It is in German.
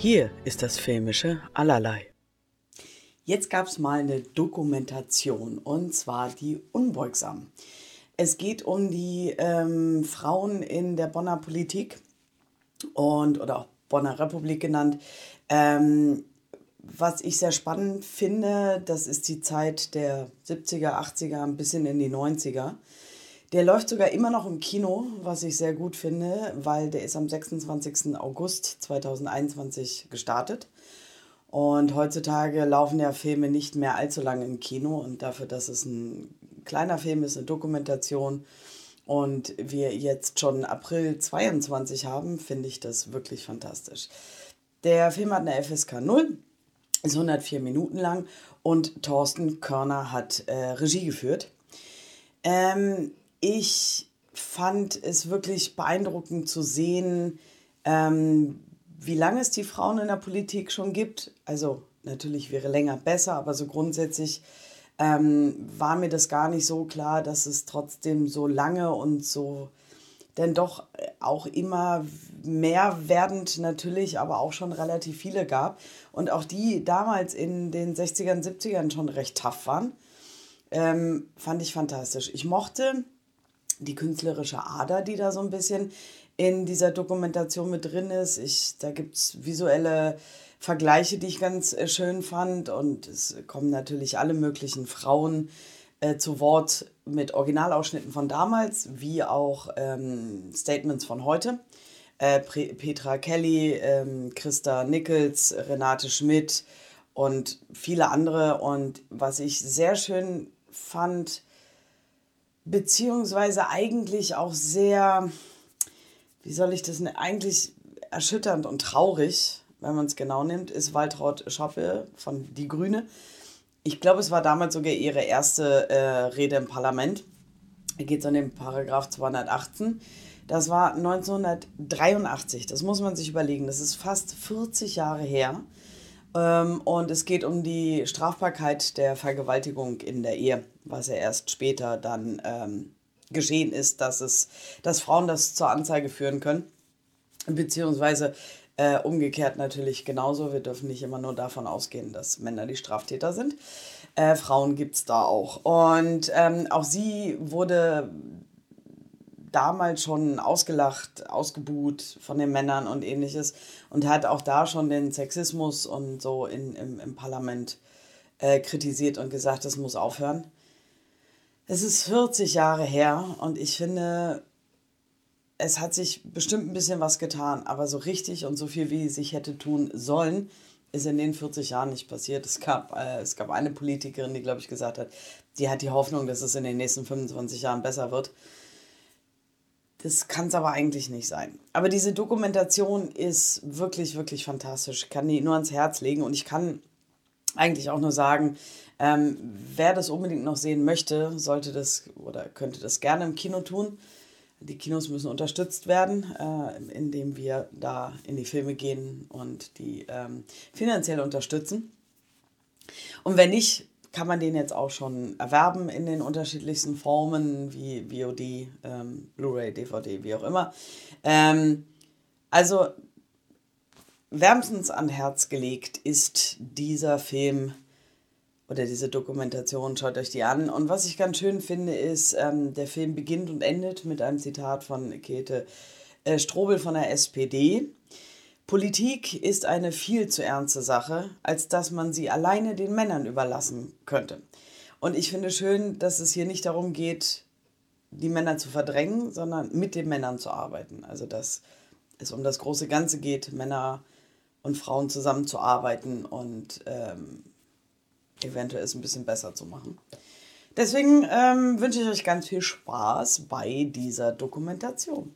Hier ist das filmische Allerlei. Jetzt gab es mal eine Dokumentation und zwar die Unbeugsamen. Es geht um die ähm, Frauen in der Bonner Politik und oder auch Bonner Republik genannt. Ähm, was ich sehr spannend finde, das ist die Zeit der 70er, 80er, ein bisschen in die 90er. Der läuft sogar immer noch im Kino, was ich sehr gut finde, weil der ist am 26. August 2021 gestartet. Und heutzutage laufen ja Filme nicht mehr allzu lange im Kino und dafür, dass es ein kleiner Film ist, eine Dokumentation und wir jetzt schon April 22 haben, finde ich das wirklich fantastisch. Der Film hat eine FSK 0, ist 104 Minuten lang und Thorsten Körner hat äh, Regie geführt. Ähm, ich fand es wirklich beeindruckend zu sehen, ähm, wie lange es die Frauen in der Politik schon gibt. Also natürlich wäre länger besser, aber so grundsätzlich ähm, war mir das gar nicht so klar, dass es trotzdem so lange und so denn doch auch immer mehr werdend natürlich, aber auch schon relativ viele gab. Und auch die damals in den 60ern, 70ern schon recht tough waren, ähm, fand ich fantastisch. Ich mochte die künstlerische Ader, die da so ein bisschen in dieser Dokumentation mit drin ist. Ich, da gibt es visuelle Vergleiche, die ich ganz äh, schön fand. Und es kommen natürlich alle möglichen Frauen äh, zu Wort mit Originalausschnitten von damals, wie auch ähm, Statements von heute. Äh, Petra Kelly, ähm, Christa Nichols, Renate Schmidt und viele andere. Und was ich sehr schön fand, beziehungsweise eigentlich auch sehr, wie soll ich das, eigentlich erschütternd und traurig, wenn man es genau nimmt, ist Waltraud Schoppe von Die Grüne. Ich glaube, es war damals sogar ihre erste äh, Rede im Parlament. Da geht es an den Paragraph 218. Das war 1983. Das muss man sich überlegen. Das ist fast 40 Jahre her. Ähm, und es geht um die Strafbarkeit der Vergewaltigung in der Ehe, was ja erst später dann ähm, geschehen ist, dass, es, dass Frauen das zur Anzeige führen können. Beziehungsweise äh, umgekehrt natürlich genauso. Wir dürfen nicht immer nur davon ausgehen, dass Männer die Straftäter sind. Äh, Frauen gibt es da auch. Und ähm, auch sie wurde damals schon ausgelacht, ausgebuht von den Männern und ähnliches und hat auch da schon den Sexismus und so in, im, im Parlament äh, kritisiert und gesagt, das muss aufhören. Es ist 40 Jahre her und ich finde, es hat sich bestimmt ein bisschen was getan, aber so richtig und so viel, wie es sich hätte tun sollen, ist in den 40 Jahren nicht passiert. Es gab, äh, es gab eine Politikerin, die, glaube ich, gesagt hat, die hat die Hoffnung, dass es in den nächsten 25 Jahren besser wird. Das kann es aber eigentlich nicht sein. Aber diese Dokumentation ist wirklich, wirklich fantastisch. Ich kann die nur ans Herz legen und ich kann eigentlich auch nur sagen, ähm, wer das unbedingt noch sehen möchte, sollte das oder könnte das gerne im Kino tun. Die Kinos müssen unterstützt werden, äh, indem wir da in die Filme gehen und die ähm, finanziell unterstützen. Und wenn nicht, kann man den jetzt auch schon erwerben in den unterschiedlichsten Formen wie VOD, ähm, Blu-ray, DVD, wie auch immer. Ähm, also wärmstens an Herz gelegt ist dieser Film oder diese Dokumentation, schaut euch die an. Und was ich ganz schön finde, ist, ähm, der Film beginnt und endet mit einem Zitat von Käthe äh, Strobel von der SPD. Politik ist eine viel zu ernste Sache, als dass man sie alleine den Männern überlassen könnte. Und ich finde schön, dass es hier nicht darum geht, die Männer zu verdrängen, sondern mit den Männern zu arbeiten. Also dass es um das große Ganze geht, Männer und Frauen zusammenzuarbeiten und ähm, eventuell es ein bisschen besser zu machen. Deswegen ähm, wünsche ich euch ganz viel Spaß bei dieser Dokumentation.